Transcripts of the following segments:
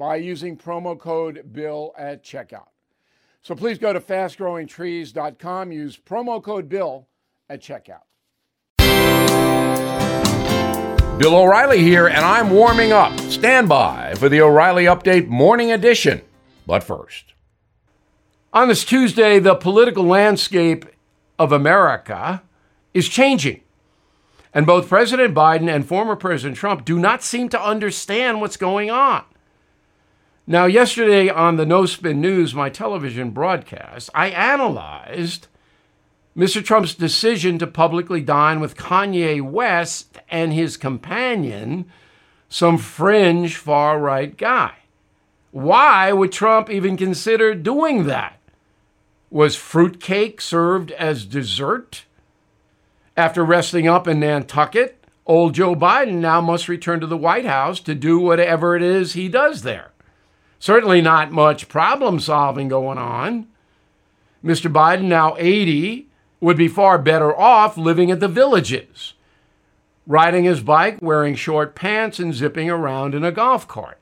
by using promo code BILL at checkout. So please go to fastgrowingtrees.com, use promo code BILL at checkout. Bill O'Reilly here, and I'm warming up. Stand by for the O'Reilly Update Morning Edition. But first, on this Tuesday, the political landscape of America is changing. And both President Biden and former President Trump do not seem to understand what's going on. Now, yesterday on the No Spin News, my television broadcast, I analyzed Mr. Trump's decision to publicly dine with Kanye West and his companion, some fringe far right guy. Why would Trump even consider doing that? Was fruitcake served as dessert? After resting up in Nantucket, old Joe Biden now must return to the White House to do whatever it is he does there. Certainly not much problem solving going on. Mr. Biden, now 80, would be far better off living at the villages, riding his bike, wearing short pants, and zipping around in a golf cart.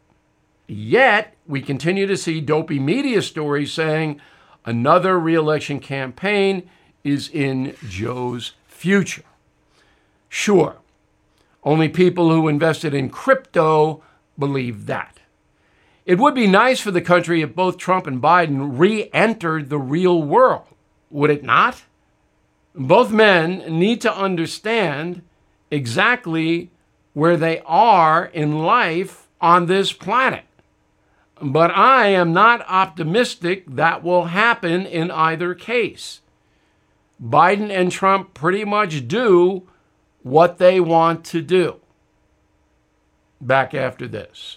Yet, we continue to see dopey media stories saying another reelection campaign is in Joe's future. Sure, only people who invested in crypto believe that. It would be nice for the country if both Trump and Biden re entered the real world, would it not? Both men need to understand exactly where they are in life on this planet. But I am not optimistic that will happen in either case. Biden and Trump pretty much do what they want to do. Back after this.